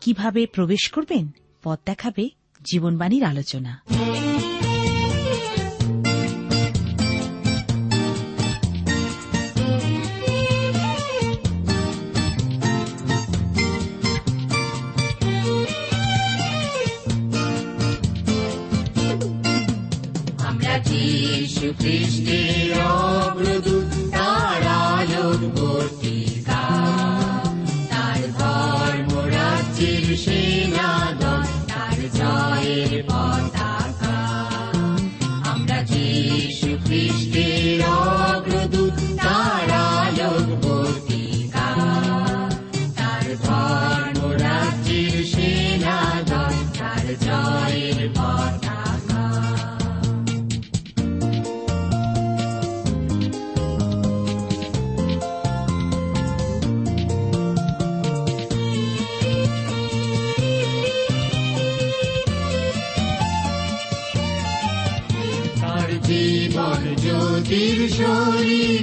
কীভাবে প্রবেশ করবেন পথ দেখাবে জীবনবাণীর আলোচনা।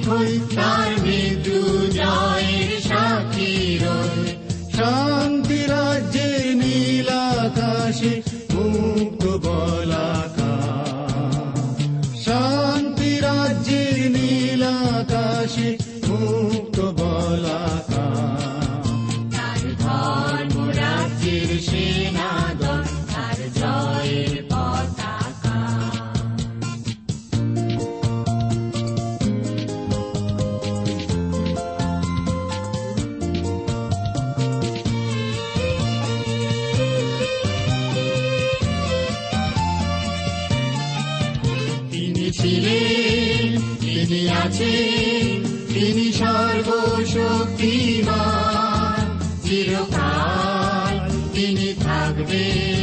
Bye. ছিলেন তিনি আছেন তিনি সর্বশক্তিমান চিরকাল তিনি থাকবেন।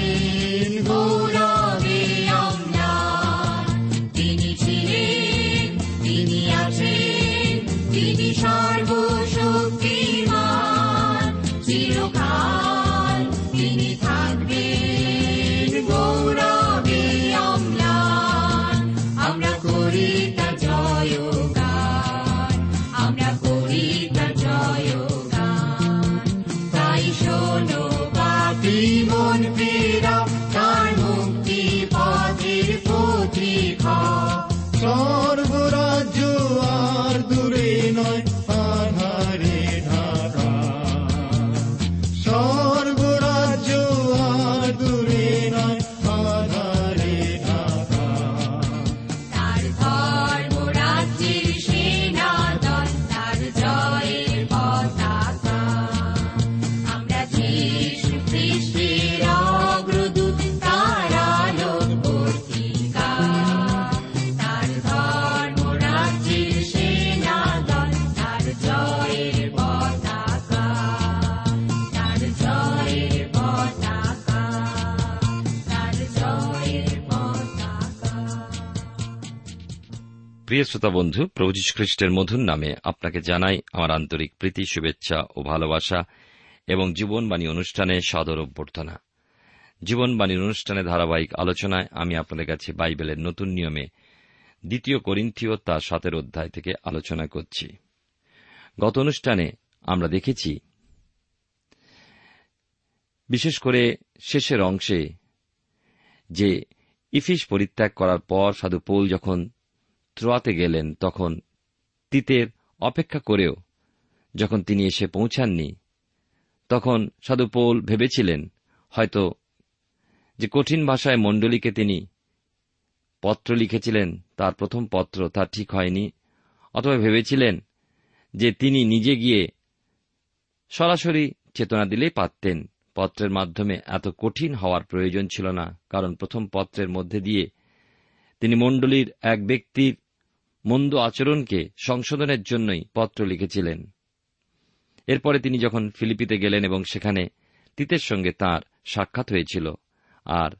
প্রিয় শ্রোতা বন্ধু, প্রভু খ্রিস্টের মধুর নামে আপনাকে জানাই আমার আন্তরিক প্রীতি, শুভেচ্ছা ও ভালোবাসা এবং জীবনবাণী অনুষ্ঠানে সদর অভ্যর্থনা। জীবনবাণীর অনুষ্ঠানে ধারাবাহিক আলোচনায় আমি আপনাদের কাছে বাইবেলের নতুন নিয়মে দ্বিতীয় করিন্থীয় তার সাতের অধ্যায় থেকে আলোচনা করছি। গত অনুষ্ঠানে আমরা দেখেছি, বিশেষ করে শেষের অংশে যে ইফিস পরিত্যাগ করার পর সাধু পৌল যখন ত্রোয়াতে গেলেন তখন তিতের অপেক্ষা করেও, যখন তিনি এসে পৌঁছাননি, তখন সাধু পৌল ভেবেছিলেন হয়তো যে কঠিন ভাষায় মণ্ডলীকে তিনি পত্র লিখেছিলেন, তার প্রথম পত্র তা ঠিক হয়নি, অথবা ভেবেছিলেন যে তিনি নিজে গিয়ে সরাসরি চেতনা দিলেই পারতেন। পত্রের মাধ্যমে এত কঠিন হওয়ার প্রয়োজন ছিল না, কারণ প্রথম পত্রের মধ্যে দিয়ে তিনি মণ্ডলীর এক ব্যক্তির মন্দ আচরণকে সংশোধনের জন্যই পত্র লিখেছিলেন। এরপরে তিনি যখন ফিলিপিতে গেলেন এবং সেখানে তিতের সঙ্গে তার সাক্ষাৎ হয়েছিল, আর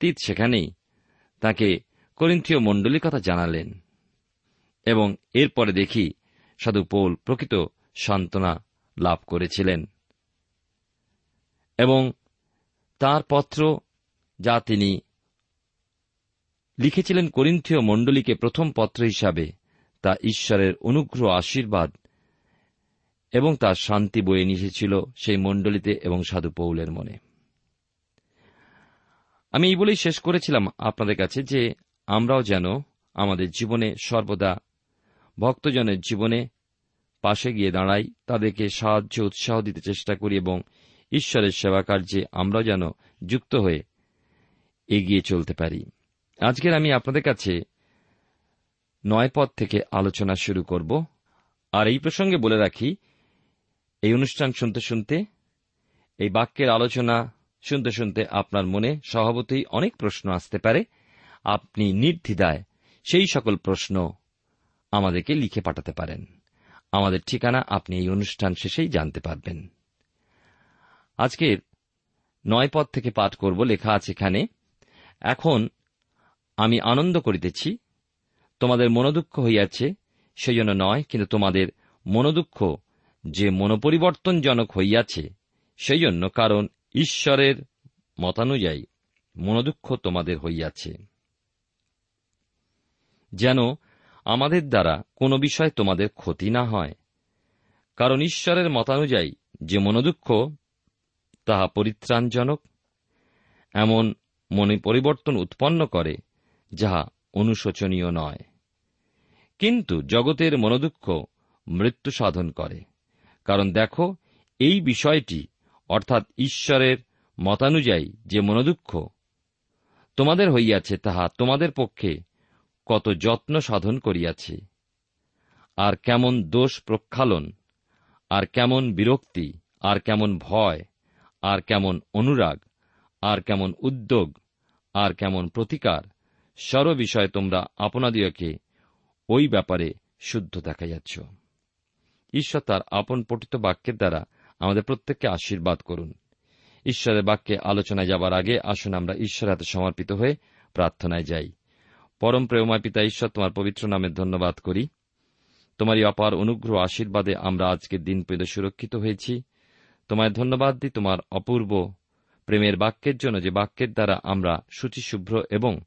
তিত সেখানেই তাকে করিন্থীয় মণ্ডলীর কথা জানালেন এবং এরপরে দেখি সাধু পৌল প্রকৃত সান্ত্বনা লাভ করেছিলেন এবং তার পত্র যা তিনি লিখেছিলেন করিন্থীয় মণ্ডলীকে প্রথম পত্র হিসাবে, তা ঈশ্বরের অনুগ্রহ, আশীর্বাদ এবং তার শান্তি বয়ে নিয়ে এসেছিল সেই মণ্ডলীতে এবং সাধু পৌলের মনে। আমি এই বলেই শেষ করেছিলাম আপনাদের কাছে যে আমরাও যেন আমাদের জীবনে সর্বদা ভক্তজনের জীবনে পাশে গিয়ে দাঁড়াই, তাদেরকে সাহায্য, উৎসাহ দিতে চেষ্টা করি এবং ঈশ্বরের সেবা কার্যে আমরা যেন যুক্ত হয়ে এগিয়ে চলতে পারি। আজকের আমি আপনাদের কাছে নয় পদ থেকে আলোচনা শুরু করব। আর এই প্রসঙ্গে বলে রাখি, এই অনুষ্ঠান শুনতে শুনতে, এই বাক্যের আলোচনা শুনতে শুনতে আপনার মনে স্বভাবতই অনেক প্রশ্ন আসতে পারে। আপনি নির্দ্বিধায় সেই সকল প্রশ্ন আমাদেরকে লিখে পাঠাতে পারেন। আমাদের ঠিকানা আপনি এই অনুষ্ঠান শেষেই জানতে পারবেন। আজকের নয় পদ থেকে পাঠ করব। লেখা আছে এখানে, এখন আমি আনন্দ করিতেছি। তোমাদের মনোদুঃখ হইয়াছে সেই জন্য নয়, কিন্তু তোমাদের মনোদুঃখ যে মনোপরিবর্তনজনক হইয়াছে সেই জন্য কারণ ঈশ্বরের মতানুযায়ী মনোদুঃখ তোমাদের হইয়াছে। যেন আমাদের দ্বারা কোনো বিষয় তোমাদের ক্ষতি না হয়, কারণ ঈশ্বরের মতানুযায়ী যে মনোদুঃখ, তাহা পরিত্রাণজনক, এমন মনে পরিবর্তন উৎপন্ন করে যাহা অনুশোচনীয় নয়। কিন্তু জগতের মনোদুঃখ মৃত্যু সাধন করে। কারণ দেখো, এই বিষয়টি, অর্থাৎ ঈশ্বরের মতানুযায়ী যে মনোদুঃখ তোমাদের হইয়াছে, তাহা তোমাদের পক্ষে কত যত্ন সাধন করিয়াছে। আর কেমন দোষ প্রক্ষালন, আর কেমন বিরক্তি, আর কেমন ভয়, আর কেমন অনুরাগ, আর কেমন উদ্যোগ, আর কেমন প্রতিকার সর্ব বিষয়ে তোমরা আপনাদিওকে ওই ব্যাপারে শুদ্ধ দেখা যাচ্ছ ঈশ্বর তার আপন পঠিত বাক্যের দ্বারা আমাদের প্রত্যেককে আশীর্বাদ করুন। ঈশ্বরের বাক্যে আলোচনায় যাবার আগে আসুন আমরা ঈশ্বর হাতে সমর্পিত হয়ে প্রার্থনায় যাই। পরম প্রেমময় পিতা ঈশ্বর, তোমার পবিত্র নামে ধন্যবাদ করি। তোমারই অপার অনুগ্রহ আশীর্বাদে আমরা আজকের দিন পেলে সুরক্ষিত হয়েছি। তোমায় ধন্যবাদ দিই তোমার অপূর্ব প্রেমের বাক্যের জন্য যে বাক্যের দ্বারা আমরা শুচিশুভ্র এবং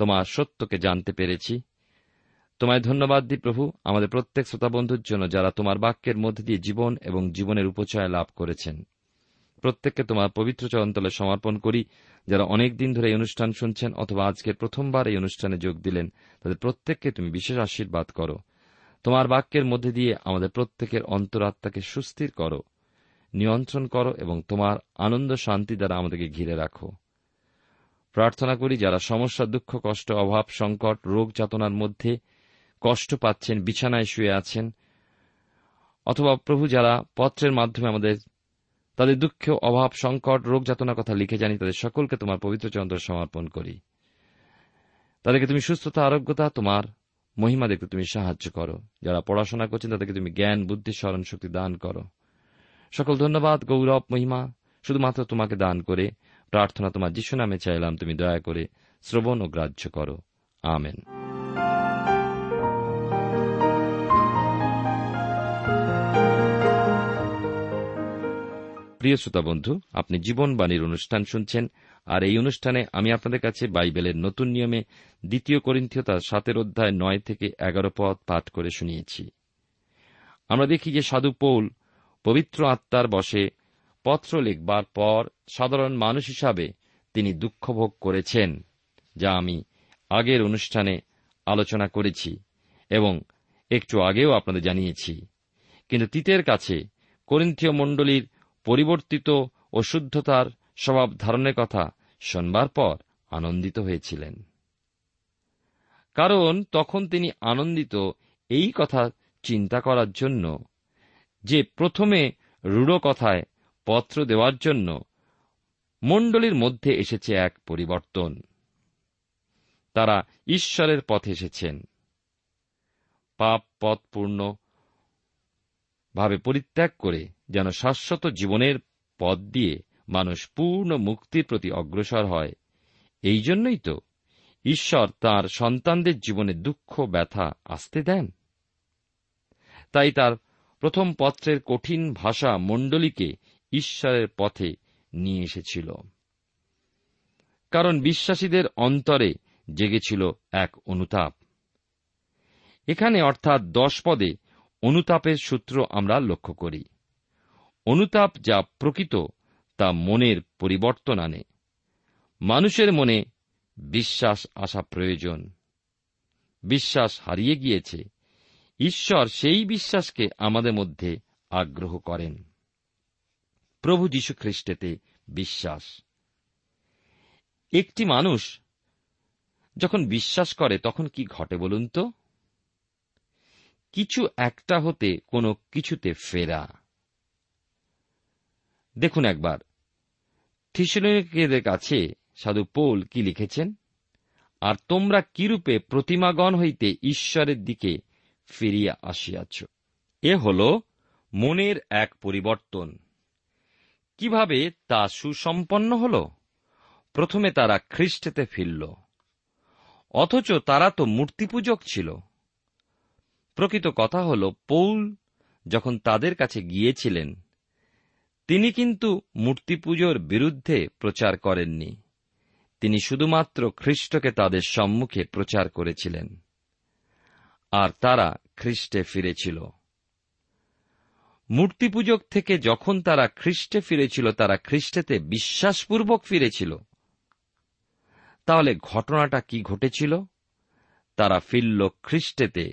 তোমার সত্যকে জানতে পেরেছি। তোমায় ধন্যবাদ দিই প্রভু, আমাদের প্রত্যেক শ্রোতা বন্ধুর জন্য যারা তোমার বাক্যের মধ্যে দিয়ে জীবন এবং জীবনের উপচয় লাভ করেছেন। প্রত্যেককে তোমার পবিত্র চরণতলে সমর্পণ করি, যারা অনেক দিন ধরে এই অনুষ্ঠান শুনছেন অথবা আজকের প্রথমবার এই অনুষ্ঠানে যোগ দিলেন, তাদের প্রত্যেককে তুমি বিশেষ আশীর্বাদ করো। তোমার বাক্যের মধ্যে দিয়ে আমাদের প্রত্যেকের অন্তরাত্মাকে সুস্থির করো, নিয়ন্ত্রণ করো এবং তোমার আনন্দ শান্তি দ্বারা আমাদেরকে ঘিরে রাখো। প্রার্থনা করি যারা সমস্যা, দুঃখ, কষ্ট, অভাব, সংকট, রোগ যাতনার মধ্যে কষ্ট পাচ্ছেন, বিছানায় শুয়ে আছেন, অথবা প্রভু যারা পত্রের মাধ্যমে আমাদের, তাদের দুঃখ, অভাব, সংকট, রোগ যাতনার কথা লিখে জানি, তাদের সকলকে তোমার পবিত্র চন্দ্র সমর্পণ করি। তাদেরকে তুমি সুস্থতা, আরোগ্যতা, তোমার মহিমা দেখতে তুমি সাহায্য করো। যারা পড়াশোনা করছেন, তাদেরকে তুমি জ্ঞান, বুদ্ধি, স্মরণ শক্তি দান করো। সকল ধন্যবাদ, গৌরব, মহিমা, শুধুমাত্র তোমাকে দান করে প্রার্থনা তোমার যিশু নামে চাইলাম, তুমি দয়া করে শ্রবণ ও গ্রাহ্য করো। আমেন। প্রিয় শ্রোতা বন্ধু, আপনি জীবনবাণীর অনুষ্ঠান শুনছেন, আর এই অনুষ্ঠানে আমি আপনাদের কাছে বাইবেলের নতুন নিয়মে দ্বিতীয় করিন্থীয় তার সাতের অধ্যায় নয় থেকে এগারো পদ পাঠ করে শুনিয়েছি। আমরা দেখি যে সাধু পৌল পবিত্র আত্মার বসে পত্র লিখবার পর সাধারণ মানুষ হিসাবে তিনি দুঃখভোগ করেছেন, যা আমি আগের অনুষ্ঠানে আলোচনা করেছি এবং একটু আগেও আপনাদের জানিয়েছি। কিন্তু তিতের কাছে করিন্থীয় মণ্ডলীর পরিবর্তিত ও শুদ্ধতার স্বভাব ধারণের কথা শোনবার পর আনন্দিত হয়েছিলেন। কারণ তখন তিনি আনন্দিত এই কথা চিন্তা করার জন্য যে প্রথমে রূঢ় কথায় পত্র দেওয়ার জন্য মণ্ডলীর মধ্যে এসেছে এক পরিবর্তন। তারা ঈশ্বরের পথে এসেছেন। পাপ পথপূর্ণ ভাবে পরিত্যাগ করে যেন শাশ্বত জীবনের পথ দিয়ে মানুষ পূর্ণ মুক্তির প্রতি অগ্রসর হয়। এই জন্যই তো ঈশ্বর তার সন্তানদের জীবনে দুঃখ, ব্যথা আসতে দেন। তাই তার প্রথম পত্রের কঠিন ভাষা মণ্ডলীকে ঈশ্বরের পথে নিয়ে এসেছিল। কারণ বিশ্বাসীদের অন্তরে জেগেছিল এক অনুতাপ। এখানে অর্থাৎ দশ পদে অনুতাপের সূত্র আমরা লক্ষ্য করি। অনুতাপ যা প্রকৃত, তা মনের পরিবর্তন আনে। মানুষের মনে বিশ্বাস আসা প্রয়োজন। বিশ্বাস হারিয়ে গিয়েছে। ঈশ্বর সেই বিশ্বাসকে আমাদের মধ্যে আগ্রহ করেন। প্রভু যীশু খ্রিস্টেতে বিশ্বাস। একটি মানুষ যখন বিশ্বাস করে, তখন কি ঘটে বলুন তো? কিছু একটা হতে, কোনো কিছুতে ফেরা। দেখুন একবার, থিসলনিকেদের কাছে সাধু পৌল কি লিখেছেন? আর তোমরা কিরূপে প্রতিমাগণ হইতে ঈশ্বরের দিকে ফিরিয়া আসিয়াছ? এ হল মনের এক পরিবর্তন। কীভাবে তা সুসম্পন্ন হল? প্রথমে তারা খ্রিস্টেতে ফিরল। অথচ তারা তো মূর্তিপূজক ছিল। প্রকৃত কথা হল, পৌল যখন তাদের কাছে গিয়েছিলেন, তিনি কিন্তু মূর্তিপুজোর বিরুদ্ধে প্রচার করেননি। তিনি শুধুমাত্র খ্রিস্টকে তাদের সম্মুখে প্রচার করেছিলেন। আর তারা খ্রিস্টে ফিরেছিল। মূর্তিপূজক থেকে যখন তারা খ্রিস্টে ফিরেছিল, তারা খ্রিস্টেতে বিশ্বাসপূর্বক ফিরেছিল। তাহলে ঘটনাটা কি ঘটেছিল? তারা ফিরল খ্রিস্টেতে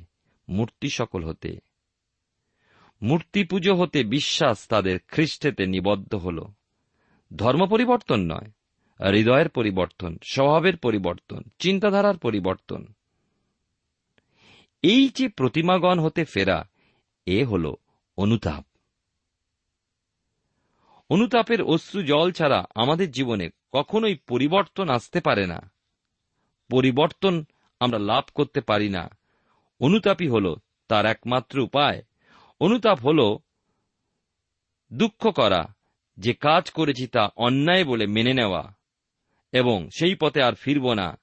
মূর্তি সকল হতে। মূর্তি পুজো হতে বিশ্বাস তাদের খ্রিস্টেতে নিবদ্ধ হল। ধর্ম পরিবর্তন নয়, হৃদয়ের পরিবর্তন, স্বভাবের পরিবর্তন, চিন্তাধারার পরিবর্তন। এই যে প্রতিমাগণ হতে ফেরা, এ হল অনুতাপ। অনুতাপের অশ্রু জল ছাড়া আমাদের জীবনে কখনোই পরিবর্তন আসতে পারে না। পরিবর্তন আমরা লাভ করতে পারি না। অনুতাপই হল তার একমাত্র উপায়। অনুতাপ হল দুঃখ করা, যে কাজ করেছি তা অন্যায় বলে মেনে নেওয়া। এবং সেই পথে আর ফিরব না।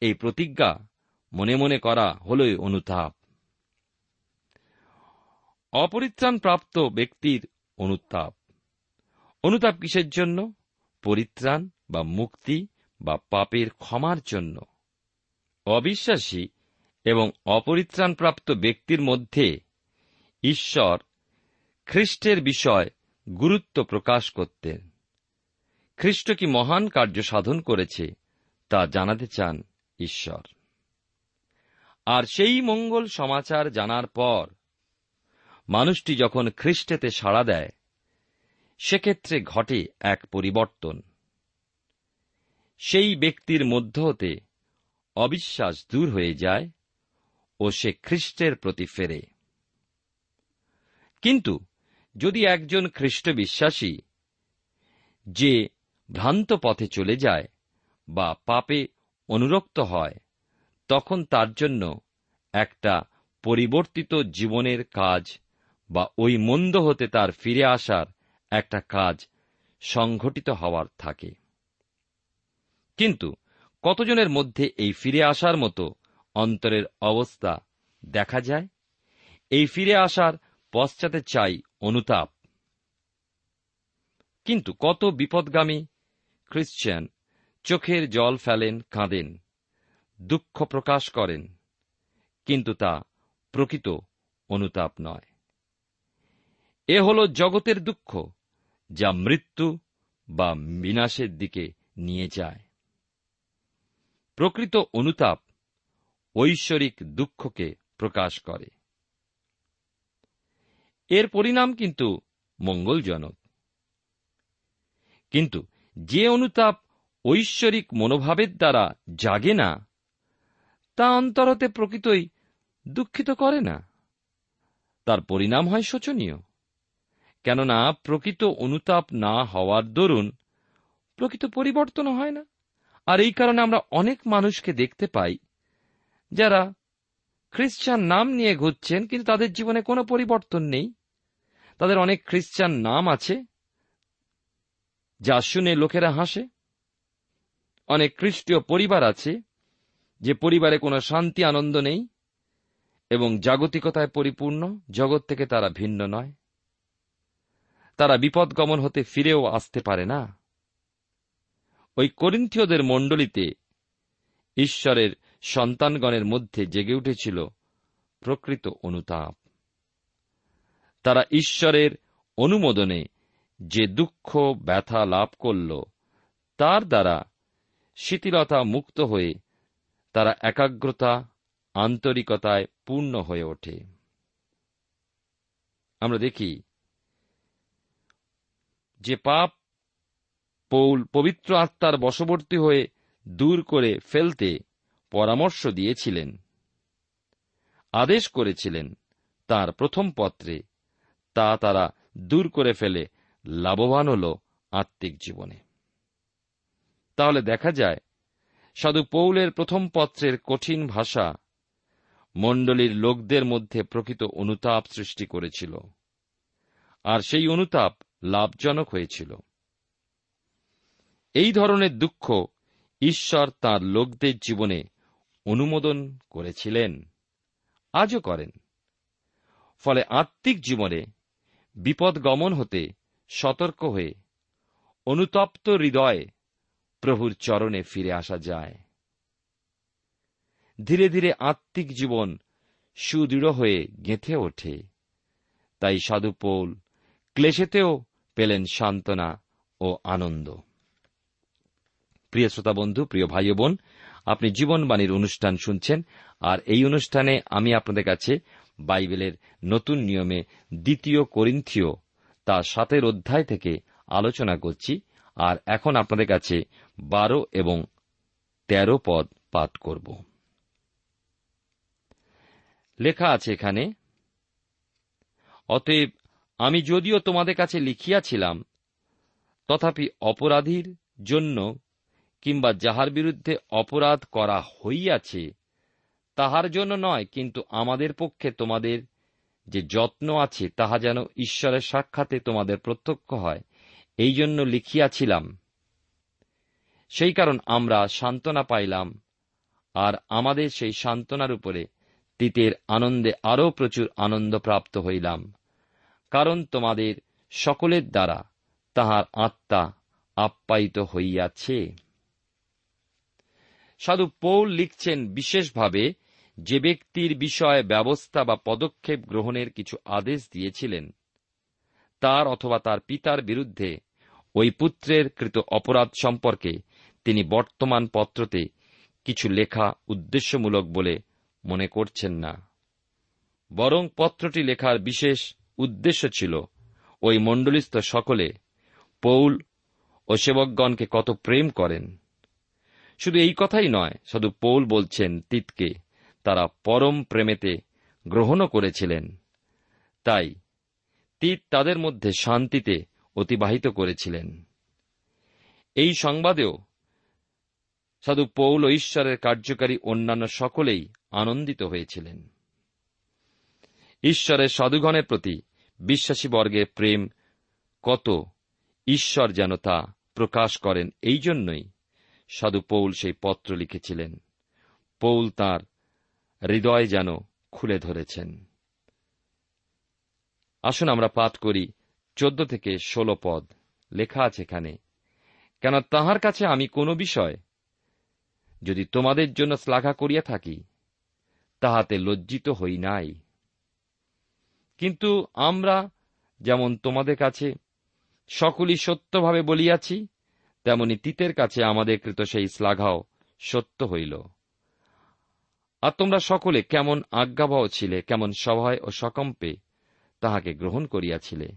এই প্রতিজ্ঞা মনে মনে করা হলই অনুতাপ। অপরিত্রাণ প্রাপ্ত ব্যক্তির অনুতাপ। অনুতাপ কিসের জন্য? পরিত্রাণ বা মুক্তি বা পাপের ক্ষমার জন্য। অবিশ্বাসী এবং অপরিত্রাণপ্রাপ্ত ব্যক্তির মধ্যে ঈশ্বর খ্রিস্টের বিষয় গুরুত্ব প্রকাশ করতেন। খ্রিস্ট কি মহান কার্য সাধন করেছে তা জানাতে চান ঈশ্বর। আর সেই মঙ্গল সমাচার জানার পর মানুষটি যখন খ্রিস্টেতে সাড়া দেয় সেক্ষেত্রে ঘটে এক পরিবর্তন। সেই ব্যক্তির মধ্য হতে অবিশ্বাস দূর হয়ে যায় ও সে খ্রিস্টের প্রতি ফেরে। কিন্তু যদি একজন খ্রিস্ট বিশ্বাসী যে ভ্রান্ত পথে চলে যায় বা পাপে অনুরক্ত হয়, তখন তার জন্য একটা পরিবর্তিত জীবনের কাজ বা ওই মন্দ হতে তার ফিরে আসার একটা কাজ সংঘটিত হওয়ার থাকে। কিন্তু কতজনের মধ্যে এই ফিরে আসার মতো অন্তরের অবস্থা দেখা যায়? এই ফিরে আসার পশ্চাতে চাই অনুতাপ। কিন্তু কত বিপদগামী খ্রিশ্চান চোখের জল ফেলেন, কাঁদেন, দুঃখ প্রকাশ করেন, কিন্তু তা প্রকৃত অনুতাপ নয়। এ হল জগতের দুঃখ। যা মৃত্যু বা বিনাশের দিকে নিয়ে যায়। প্রকৃত অনুতাপ ঐশ্বরিক দুঃখকে প্রকাশ করে। এর পরিণাম কিন্তু মঙ্গলজনক। কিন্তু যে অনুতাপ ঐশ্বরিক মনোভাবের দ্বারা জাগে না, তা অন্তরতে প্রকৃতই দুঃখিত করে না। তার পরিণাম হয় শোচনীয়। কেননা প্রকৃত অনুতাপ না হওয়ার দরুন প্রকৃত পরিবর্তন হয় না। আর এই কারণে আমরা অনেক মানুষকে দেখতে পাই যারা খ্রিস্টান নাম নিয়ে ঘুরছেন, কিন্তু তাদের জীবনে কোনো পরিবর্তন নেই। তাদের অনেক খ্রিস্টান নাম আছে যা শুনে লোকেরা হাসে। অনেক খ্রিস্টীয় পরিবার আছে যে পরিবারে কোনো শান্তি, আনন্দ নেই এবং জাগতিকতায় পরিপূর্ণ। জগৎ থেকে তারা ভিন্ন নয়। তারা বিপদগমন হতে ফিরেও আসতে পারে না। ওই করিন্থীয়দের মণ্ডলীতে ঈশ্বরের সন্তানগণের মধ্যে জেগে উঠেছিল প্রকৃত অনুতাপ। তারা ঈশ্বরের অনুমোদনে যে দুঃখ, ব্যথা লাভ করল, তার দ্বারা শিথিলতা মুক্ত হয়ে তারা একাগ্রতা, আন্তরিকতায় পূর্ণ হয়ে ওঠে। আমরা দেখি যে পাপ পৌল, পবিত্র আত্মার বশবর্তী হয়ে দূর করে ফেলতে পরামর্শ দিয়েছিলেন। আদেশ করেছিলেন তার প্রথম পত্রে, তা তারা দূর করে ফেলে লাভবান হল আত্মিক জীবনে। তাহলে দেখা যায়, সাধু পৌলের প্রথম পত্রের কঠিন ভাষা মণ্ডলীর লোকদের মধ্যে প্রকৃত অনুতাপ সৃষ্টি করেছিল। আর সেই অনুতাপ লাভজনক হয়েছিল। এই ধরনের দুঃখ ঈশ্বর তার লোকদের জীবনে অনুমোদন করেছিলেন, আজও করেন। ফলে আত্মিক জীবনে বিপদ গমন হতে সতর্ক হয়ে অনুতপ্ত হৃদয়ে প্রভুর চরণে ফিরে আসা যায়। ধীরে ধীরে আত্মিক জীবন সুদৃঢ় হয়ে গেঁথে ওঠে। তাই সাধু পৌল ক্লেশেতেও পেলেন সান্ত্বনা ও আনন্দ। প্রিয় শ্রোতা বন্ধু, প্রিয় ভাই বোন, আপনি জীবনবাণীর অনুষ্ঠান শুনছেন, আর এই অনুষ্ঠানে আমি আপনাদের কাছে বাইবেলের নতুন নিয়মে দ্বিতীয় করিন্থীয় তার সাতের অধ্যায় থেকে আলোচনা করছি, আর এখন আপনাদের কাছে বারো এবং তেরো পদ পাঠ করব। লেখা আছে এখানে, অতএব আমি যদিও তোমাদের কাছে লিখিয়াছিলাম, তথাপি অপরাধীর জন্য কিংবা যাহার বিরুদ্ধে অপরাধ করা হইয়াছে, তাহার জন্য নয়, কিন্তু আমাদের পক্ষে তোমাদের যে যত্ন আছে, তাহা যেন ঈশ্বরের সাক্ষাতে তোমাদের প্রত্যক্ষ হয়, এই জন্য লিখিয়াছিলাম। সেই কারণ আমরা সান্ত্বনা পাইলাম, আর আমাদের সেই সান্ত্বনার উপরে তিতের আনন্দে আরও প্রচুর আনন্দ প্রাপ্ত হইলাম। কারণ তোমাদের সকলের দ্বারা তাহার আত্মা আপ্যায়িত হইয়াছে। সাধু পৌল লিখছেন বিশেষভাবে যে ব্যক্তির বিষয়ে ব্যবস্থা বা পদক্ষেপ গ্রহণের কিছু আদেশ দিয়েছিলেন, তার অথবা তার পিতার বিরুদ্ধে ওই পুত্রের কৃত অপরাধ সম্পর্কে তিনি বর্তমান পত্রতে কিছু লেখা উদ্দেশ্যমূলক বলে মনে করছেন না। বরং পত্রটি লেখার বিশেষ উদ্দেশ্য ছিল ওই মণ্ডলিস্থ সকলে পৌল ও সেবকগণকে কত প্রেম করেন। শুধু এই কথাই নয়, শুধু পৌল বলছেন, তিতকে, তারা পরম প্রেমেতে গ্রহণও করেছিলেন। তাই তিত তাদের মধ্যে শান্তিতে অতিবাহিত করেছিলেন। এই সংবাদেও সাধু পৌল ঈশ্বরের কার্যকারী অন্যান্য সকলেই আনন্দিত হয়েছিলেন। ঈশ্বরের সাধুগণের প্রতি বিশ্বাসী বর্গের প্রেম কত ঈশ্বর যেন তা প্রকাশ করেন এই জন্যই সাধু পৌল সেই পত্র লিখেছিলেন। পৌল তার হৃদয় যেন খুলে ধরেছেন। আসুন আমরা পাঠ করি চোদ্দ থেকে ষোলো পদ। লেখা আছে এখানে, কেন তাহার কাছে আমি কোনো বিষয় যদি তোমাদের জন্য শ্লাঘা করিয়া থাকি, তাহাতে লজ্জিত হই নাই। কিন্তু আমরা যেমন তোমাদের কাছে সকলই সত্যভাবে বলিয়াছি, তেমনি তিতের কাছে আমাদের কৃত সেই শ্লাঘাও সত্য হইল। আর তোমরা সকলে কেমন আজ্ঞাবহ ছিলে, কেমন সভয় ও সকম্পে তাহাকে গ্রহণ করিয়াছিলে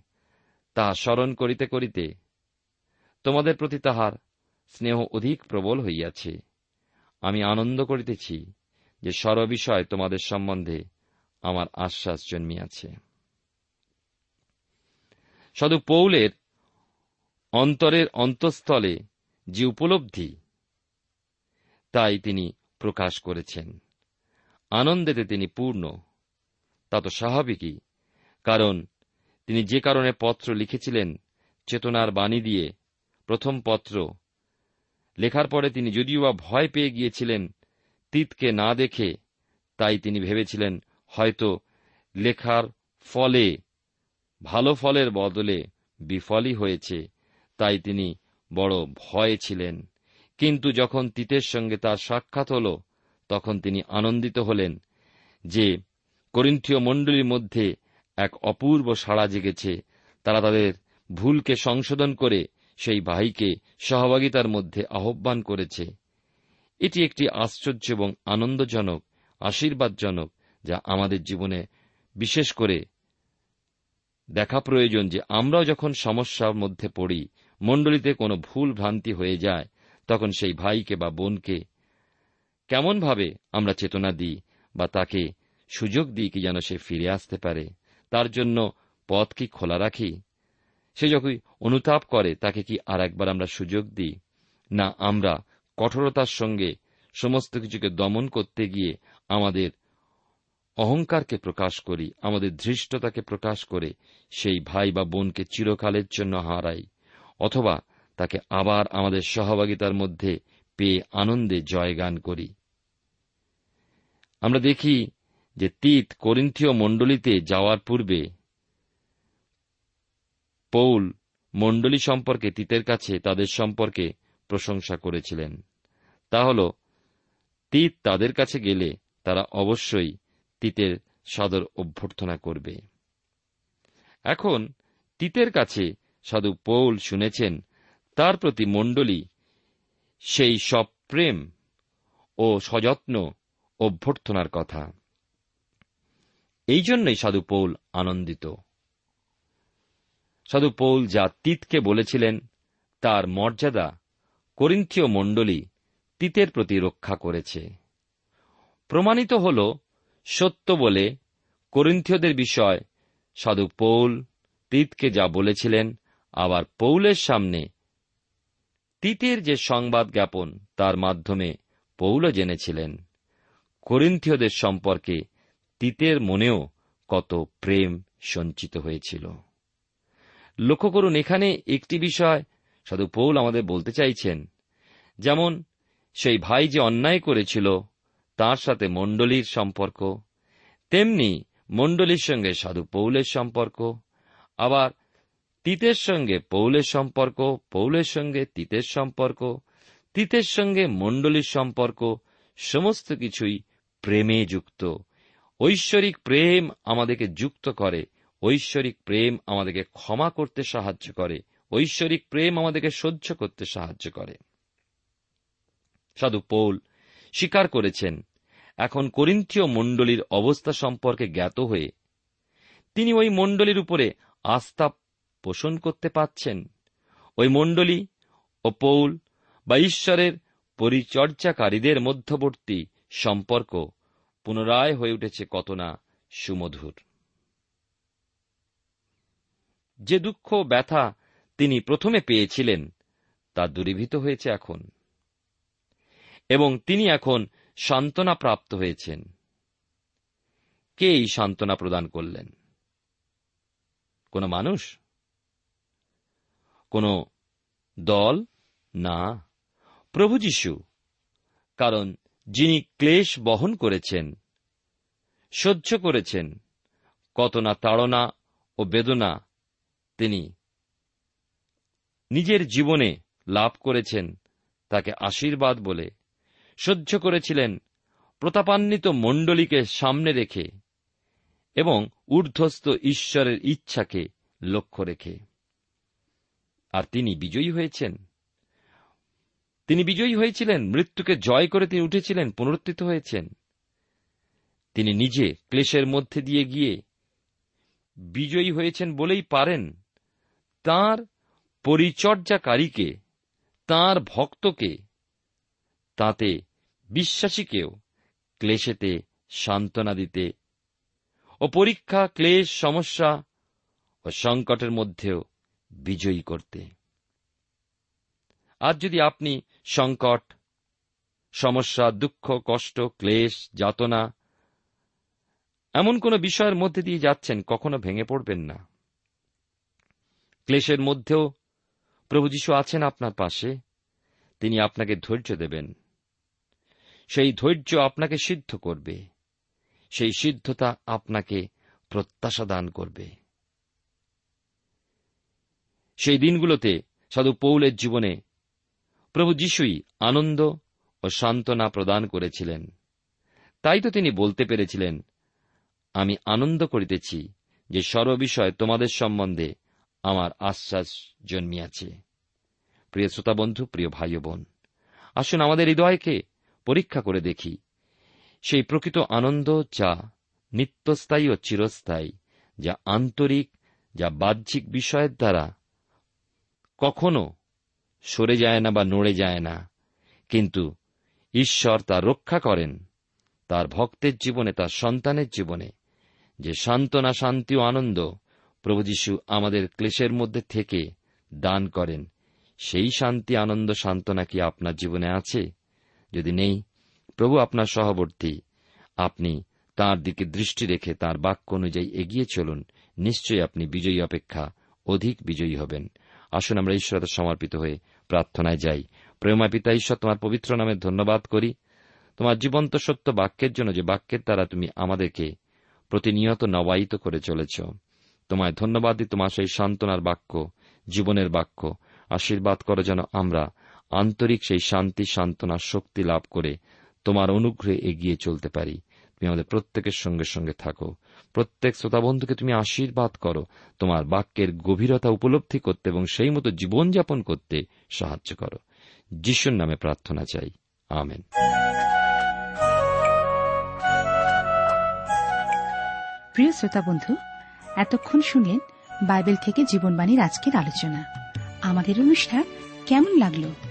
তাহা স্মরণ করিতে করিতে তোমাদের প্রতি তাহার স্নেহ অধিক প্রবল হইয়াছে। আমি আনন্দ করিতেছি যে সর্ববিষয় তোমাদের সম্বন্ধে আমার আশ্বাস জন্মিয়াছে। সাধু পৌলের অন্তরের অন্তঃস্থলে যে উপলব্ধি, তাই তিনি প্রকাশ করেছেন। আনন্দেতে তিনি পূর্ণ। তা তো স্বাভাবিকই, কারণ তিনি যে কারণে পত্র লিখেছিলেন, চেতনার বাণী দিয়ে প্রথম পত্র লেখার পরে তিনি যদিও বা ভয় পেয়ে গিয়েছিলেন, তিতকে না দেখে তাই তিনি ভেবেছিলেন হয়তো লেখার ফলে ভালো ফলের বদলে বিফলই হয়েছে, তাই তিনি বড় ভয়ে ছিলেন। কিন্তু যখন তিতের সঙ্গে তার সাক্ষাৎ হল, তখন তিনি আনন্দিত হলেন যে করিন্থীয় মণ্ডলীর মধ্যে এক অপূর্ব সাড়া জেগেছে। তারা তাদের ভুলকে সংশোধন করে সেই ভাইকে সহভাগিতার মধ্যে আহ্বান করেছে। এটি একটি আশ্চর্য এবং আনন্দজনক, আশীর্বাদজনক, যা আমাদের জীবনে বিশেষ করে দেখা প্রয়োজন যে আমরাও যখন সমস্যার মধ্যে পড়ি, মণ্ডলীতে কোনো ভুল ভ্রান্তি হয়ে যায়, তখন সেই ভাইকে বা বোনকে কেমনভাবে আমরা চেতনা দিই বা তাকে সুযোগ দিই কি যেন সে ফিরে আসতে পারে, তার জন্য পথ কি খোলা রাখি? সে যখন অনুতাপ করে, তাকে কি আর একবার আমরা সুযোগ দিই? না, আমরা কঠোরতার সঙ্গে সমস্ত কিছুকে দমন করতে গিয়ে আমাদের অহংকারকে প্রকাশ করি, আমাদের ধৃষ্টতাকে প্রকাশ করে, সেই ভাই বা বোনকে চিরকালের জন্য হারাই, অথবা তাকে আবার আমাদের সহভাগিতার মধ্যে পেয়ে আনন্দে জয়গান করি। আমরা দেখি যে তিত করিন্থীয় মণ্ডলীতে যাওয়ার পূর্বে পৌল মণ্ডলী সম্পর্কে তিতের কাছে তাদের সম্পর্কে প্রশংসা করেছিলেন। তা হল, তিত তাদের কাছে গেলে তারা অবশ্যই তিতের সাদর অভ্যর্থনা করবে। এখন তিতের কাছে সাধু পৌল শুনেছেন, তার প্রতি মণ্ডলী সেই সব প্রেম ও সযত্ন অভ্যর্থনার কথা। এই জন্যই সাধু পৌল আনন্দিত। সাধু পৌল যা তিতকে বলেছিলেন, তার মর্যাদা করিন্থীয় মণ্ডলী তিতের প্রতি রক্ষা করেছে। প্রমাণিত হল সত্য বলে করিন্থীয়দের বিষয়। সাধু পৌল তিতকে যা বলেছিলেন, আবার পৌলের সামনে। তিতের যে সংবাদ জ্ঞাপন, তার মাধ্যমে পৌল জেনেছিলেন। করিন্থীয়দের সম্পর্কে তিতের মনেও কত প্রেম সঞ্চিত হয়েছিল। লক্ষ্য করুন, এখানে একটি বিষয় সাধু পৌল আমাদের বলতে চাইছেন। যেমন, সেই ভাই যে অন্যায় করেছিল তার সাথে মণ্ডলীর সম্পর্ক, তেমনি মণ্ডলীর সঙ্গে সাধু পৌলের সম্পর্ক, আবার তিতের সঙ্গে পৌলের সম্পর্ক, পৌলের সঙ্গে তিতের সম্পর্ক, তিতের সঙ্গে মণ্ডলীর সম্পর্ক, সমস্ত কিছুই প্রেমে যুক্ত। ঐশ্বরিক প্রেম আমাদেরকে যুক্ত করে, ঐশ্বরিক প্রেম আমাদেরকে ক্ষমা করতে সাহায্য করে, ঐশ্বরিক প্রেম আমাদেরকে সহ্য করতে সাহায্য করে। সাধু পৌল স্বীকার করেছেন এখন করিন্থীয় মণ্ডলীর অবস্থা সম্পর্কে জ্ঞাত হয়ে তিনি ওই মণ্ডলীর উপরে আস্থা পোষণ করতে পাচ্ছেন। ওই মণ্ডলী ও পৌল বা ঈশ্বরের পরিচর্যাকারীদের মধ্যবর্তী সম্পর্ক পুনরায় হয়ে উঠেছে কত না সুমধুর। যে দুঃখ ব্যথা তিনি প্রথমে পেয়েছিলেন, তা দূরীভূত হয়েছে এখন। এবং তিনি এখন সান্ত্বনা প্রাপ্ত হয়েছেন। কে এই সান্ত্বনা প্রদান করলেন? কোন মানুষ? কোন দল? না। প্রভু যিশু। কারণ যিনি ক্লেশ বহন করেছেন, সহ্য করেছেন, কত না তাড়না ও বেদনা তিনি নিজের জীবনে লাভ করেছেন, তাকে আশীর্বাদ বলে সহ্য করেছিলেন। প্রতাপান্বিত মণ্ডলীকে সামনে রেখে এবং ঊর্ধ্বস্থ ঈশ্বরের ইচ্ছাকে লক্ষ্য রেখে। আর তিনি বিজয়ী হয়েছেন। তিনি বিজয়ী হয়েছিলেন, মৃত্যুকে জয় করে তিনি উঠেছিলেন, পুনরুত্থিত হয়েছেন। তিনি নিজে ক্লেশের মধ্যে দিয়ে গিয়ে বিজয়ী হয়েছেন বলেই পারেন। তার পরিচর্যাকারীকে, তার ভক্তকে তাতে বিশ্বাসীকেও ক্লেশেতে সান্ত্বনা দিতে ও পরীক্ষা, ক্লেশ, সমস্যা ও সংকটের মধ্যেও বিজয়ী করতে। আজ যদি আপনি সংকট, সমস্যা, দুঃখ, কষ্ট, ক্লেশ, যাতনা এমন কোন বিষয়ের মধ্যে দিয়ে যাচ্ছেন, কখনো ভেঙে পড়বেন না। ক্লেশের মধ্যেও প্রভু যীশু আছেন আপনার পাশে, তিনি আপনাকে ধৈর্য দেবেন। সেই ধৈর্য আপনাকে সিদ্ধ করবে। সেই সিদ্ধতা আপনাকে প্রত্যাশা দান করবে। সেই দিনগুলোতে সাধু পৌলের জীবনে প্রভু যিশুই আনন্দ ও সান্ত্বনা প্রদান করেছিলেন। তাই তো তিনি বলতে পেরেছিলেন, আমি আনন্দ করিতেছি যে সর্ববিষয় তোমাদের সম্বন্ধে আমার আশ্বাস জন্মিয়াছে। প্রিয় শ্রোতা বন্ধু, প্রিয় ভাই বোন, আসুন আমাদের হৃদয়কে পরীক্ষা করে দেখি। সেই প্রকৃত আনন্দ যা নিত্যস্থায়ী ও চিরস্থায়ী, যা আন্তরিক, যা বাহ্যিক বিষয়ের দ্বারা কখনো সরে যায় না বা নড়ে যায় না। কিন্তু ঈশ্বর তা রক্ষা করেন, তার ভক্তের জীবনে, তার সন্তানের জীবনে। যে সান্ত্বনা, শান্তি ও আনন্দ প্রভু যীশু আমাদের ক্লেশের মধ্যে থেকে দান করেন, সেই শান্তি, আনন্দ, সান্ত্বনা কি আপনার জীবনে আছে? যদি নেই, প্রভু আপনার সহবর্তী, আপনি তার দিকে দৃষ্টি রেখে তার বাক্য অনুযায়ী এগিয়ে চলুন নিশ্চয়ই আপনি বিজয়ী অপেক্ষা অধিক বিজয়ী হবেন। আসুন আমরা ঈশ্বরতে সমর্পিত হয়ে প্রার্থনায় যাই। প্রেমা পিতা, ঈশ্বর, তোমার পবিত্র নামে ধন্যবাদ করি। তোমার জীবন্ত সত্য বাক্যের জন্য যে বাক্যের দ্বারা তুমি আমাদেরকে প্রতিনিয়ত নবায়িত করে চলেছ। তোমায় ধন্যবাদ দিই তোমার সেই সান্ত্বনার বাক্য, জীবনের বাক্য। আশীর্বাদ করো যেন আমরা আন্তরিক সেই শান্তি সান্ত্বনার শক্তি লাভ করে তোমার অনুগ্রহে এগিয়ে চলতে পারি। তুমি আমাদের প্রত্যেকের সঙ্গে সঙ্গে থাকো। প্রত্যেক শ্রোতা বন্ধুকে তুমি আশীর্বাদ করো। তোমার বাক্যের গভীরতা উপলব্ধি করতে এবং সেই মতো জীবনযাপন করতে সাহায্য করো। যিশুর নামে প্রার্থনা চাই। আমেন। প্রিয় শ্রোতা বন্ধু এতক্ষণ শুনলেন বাইবেল থেকে জীবনবাণীর আজকের আলোচনা। আমাদের অনুষ্ঠান কেমন লাগল?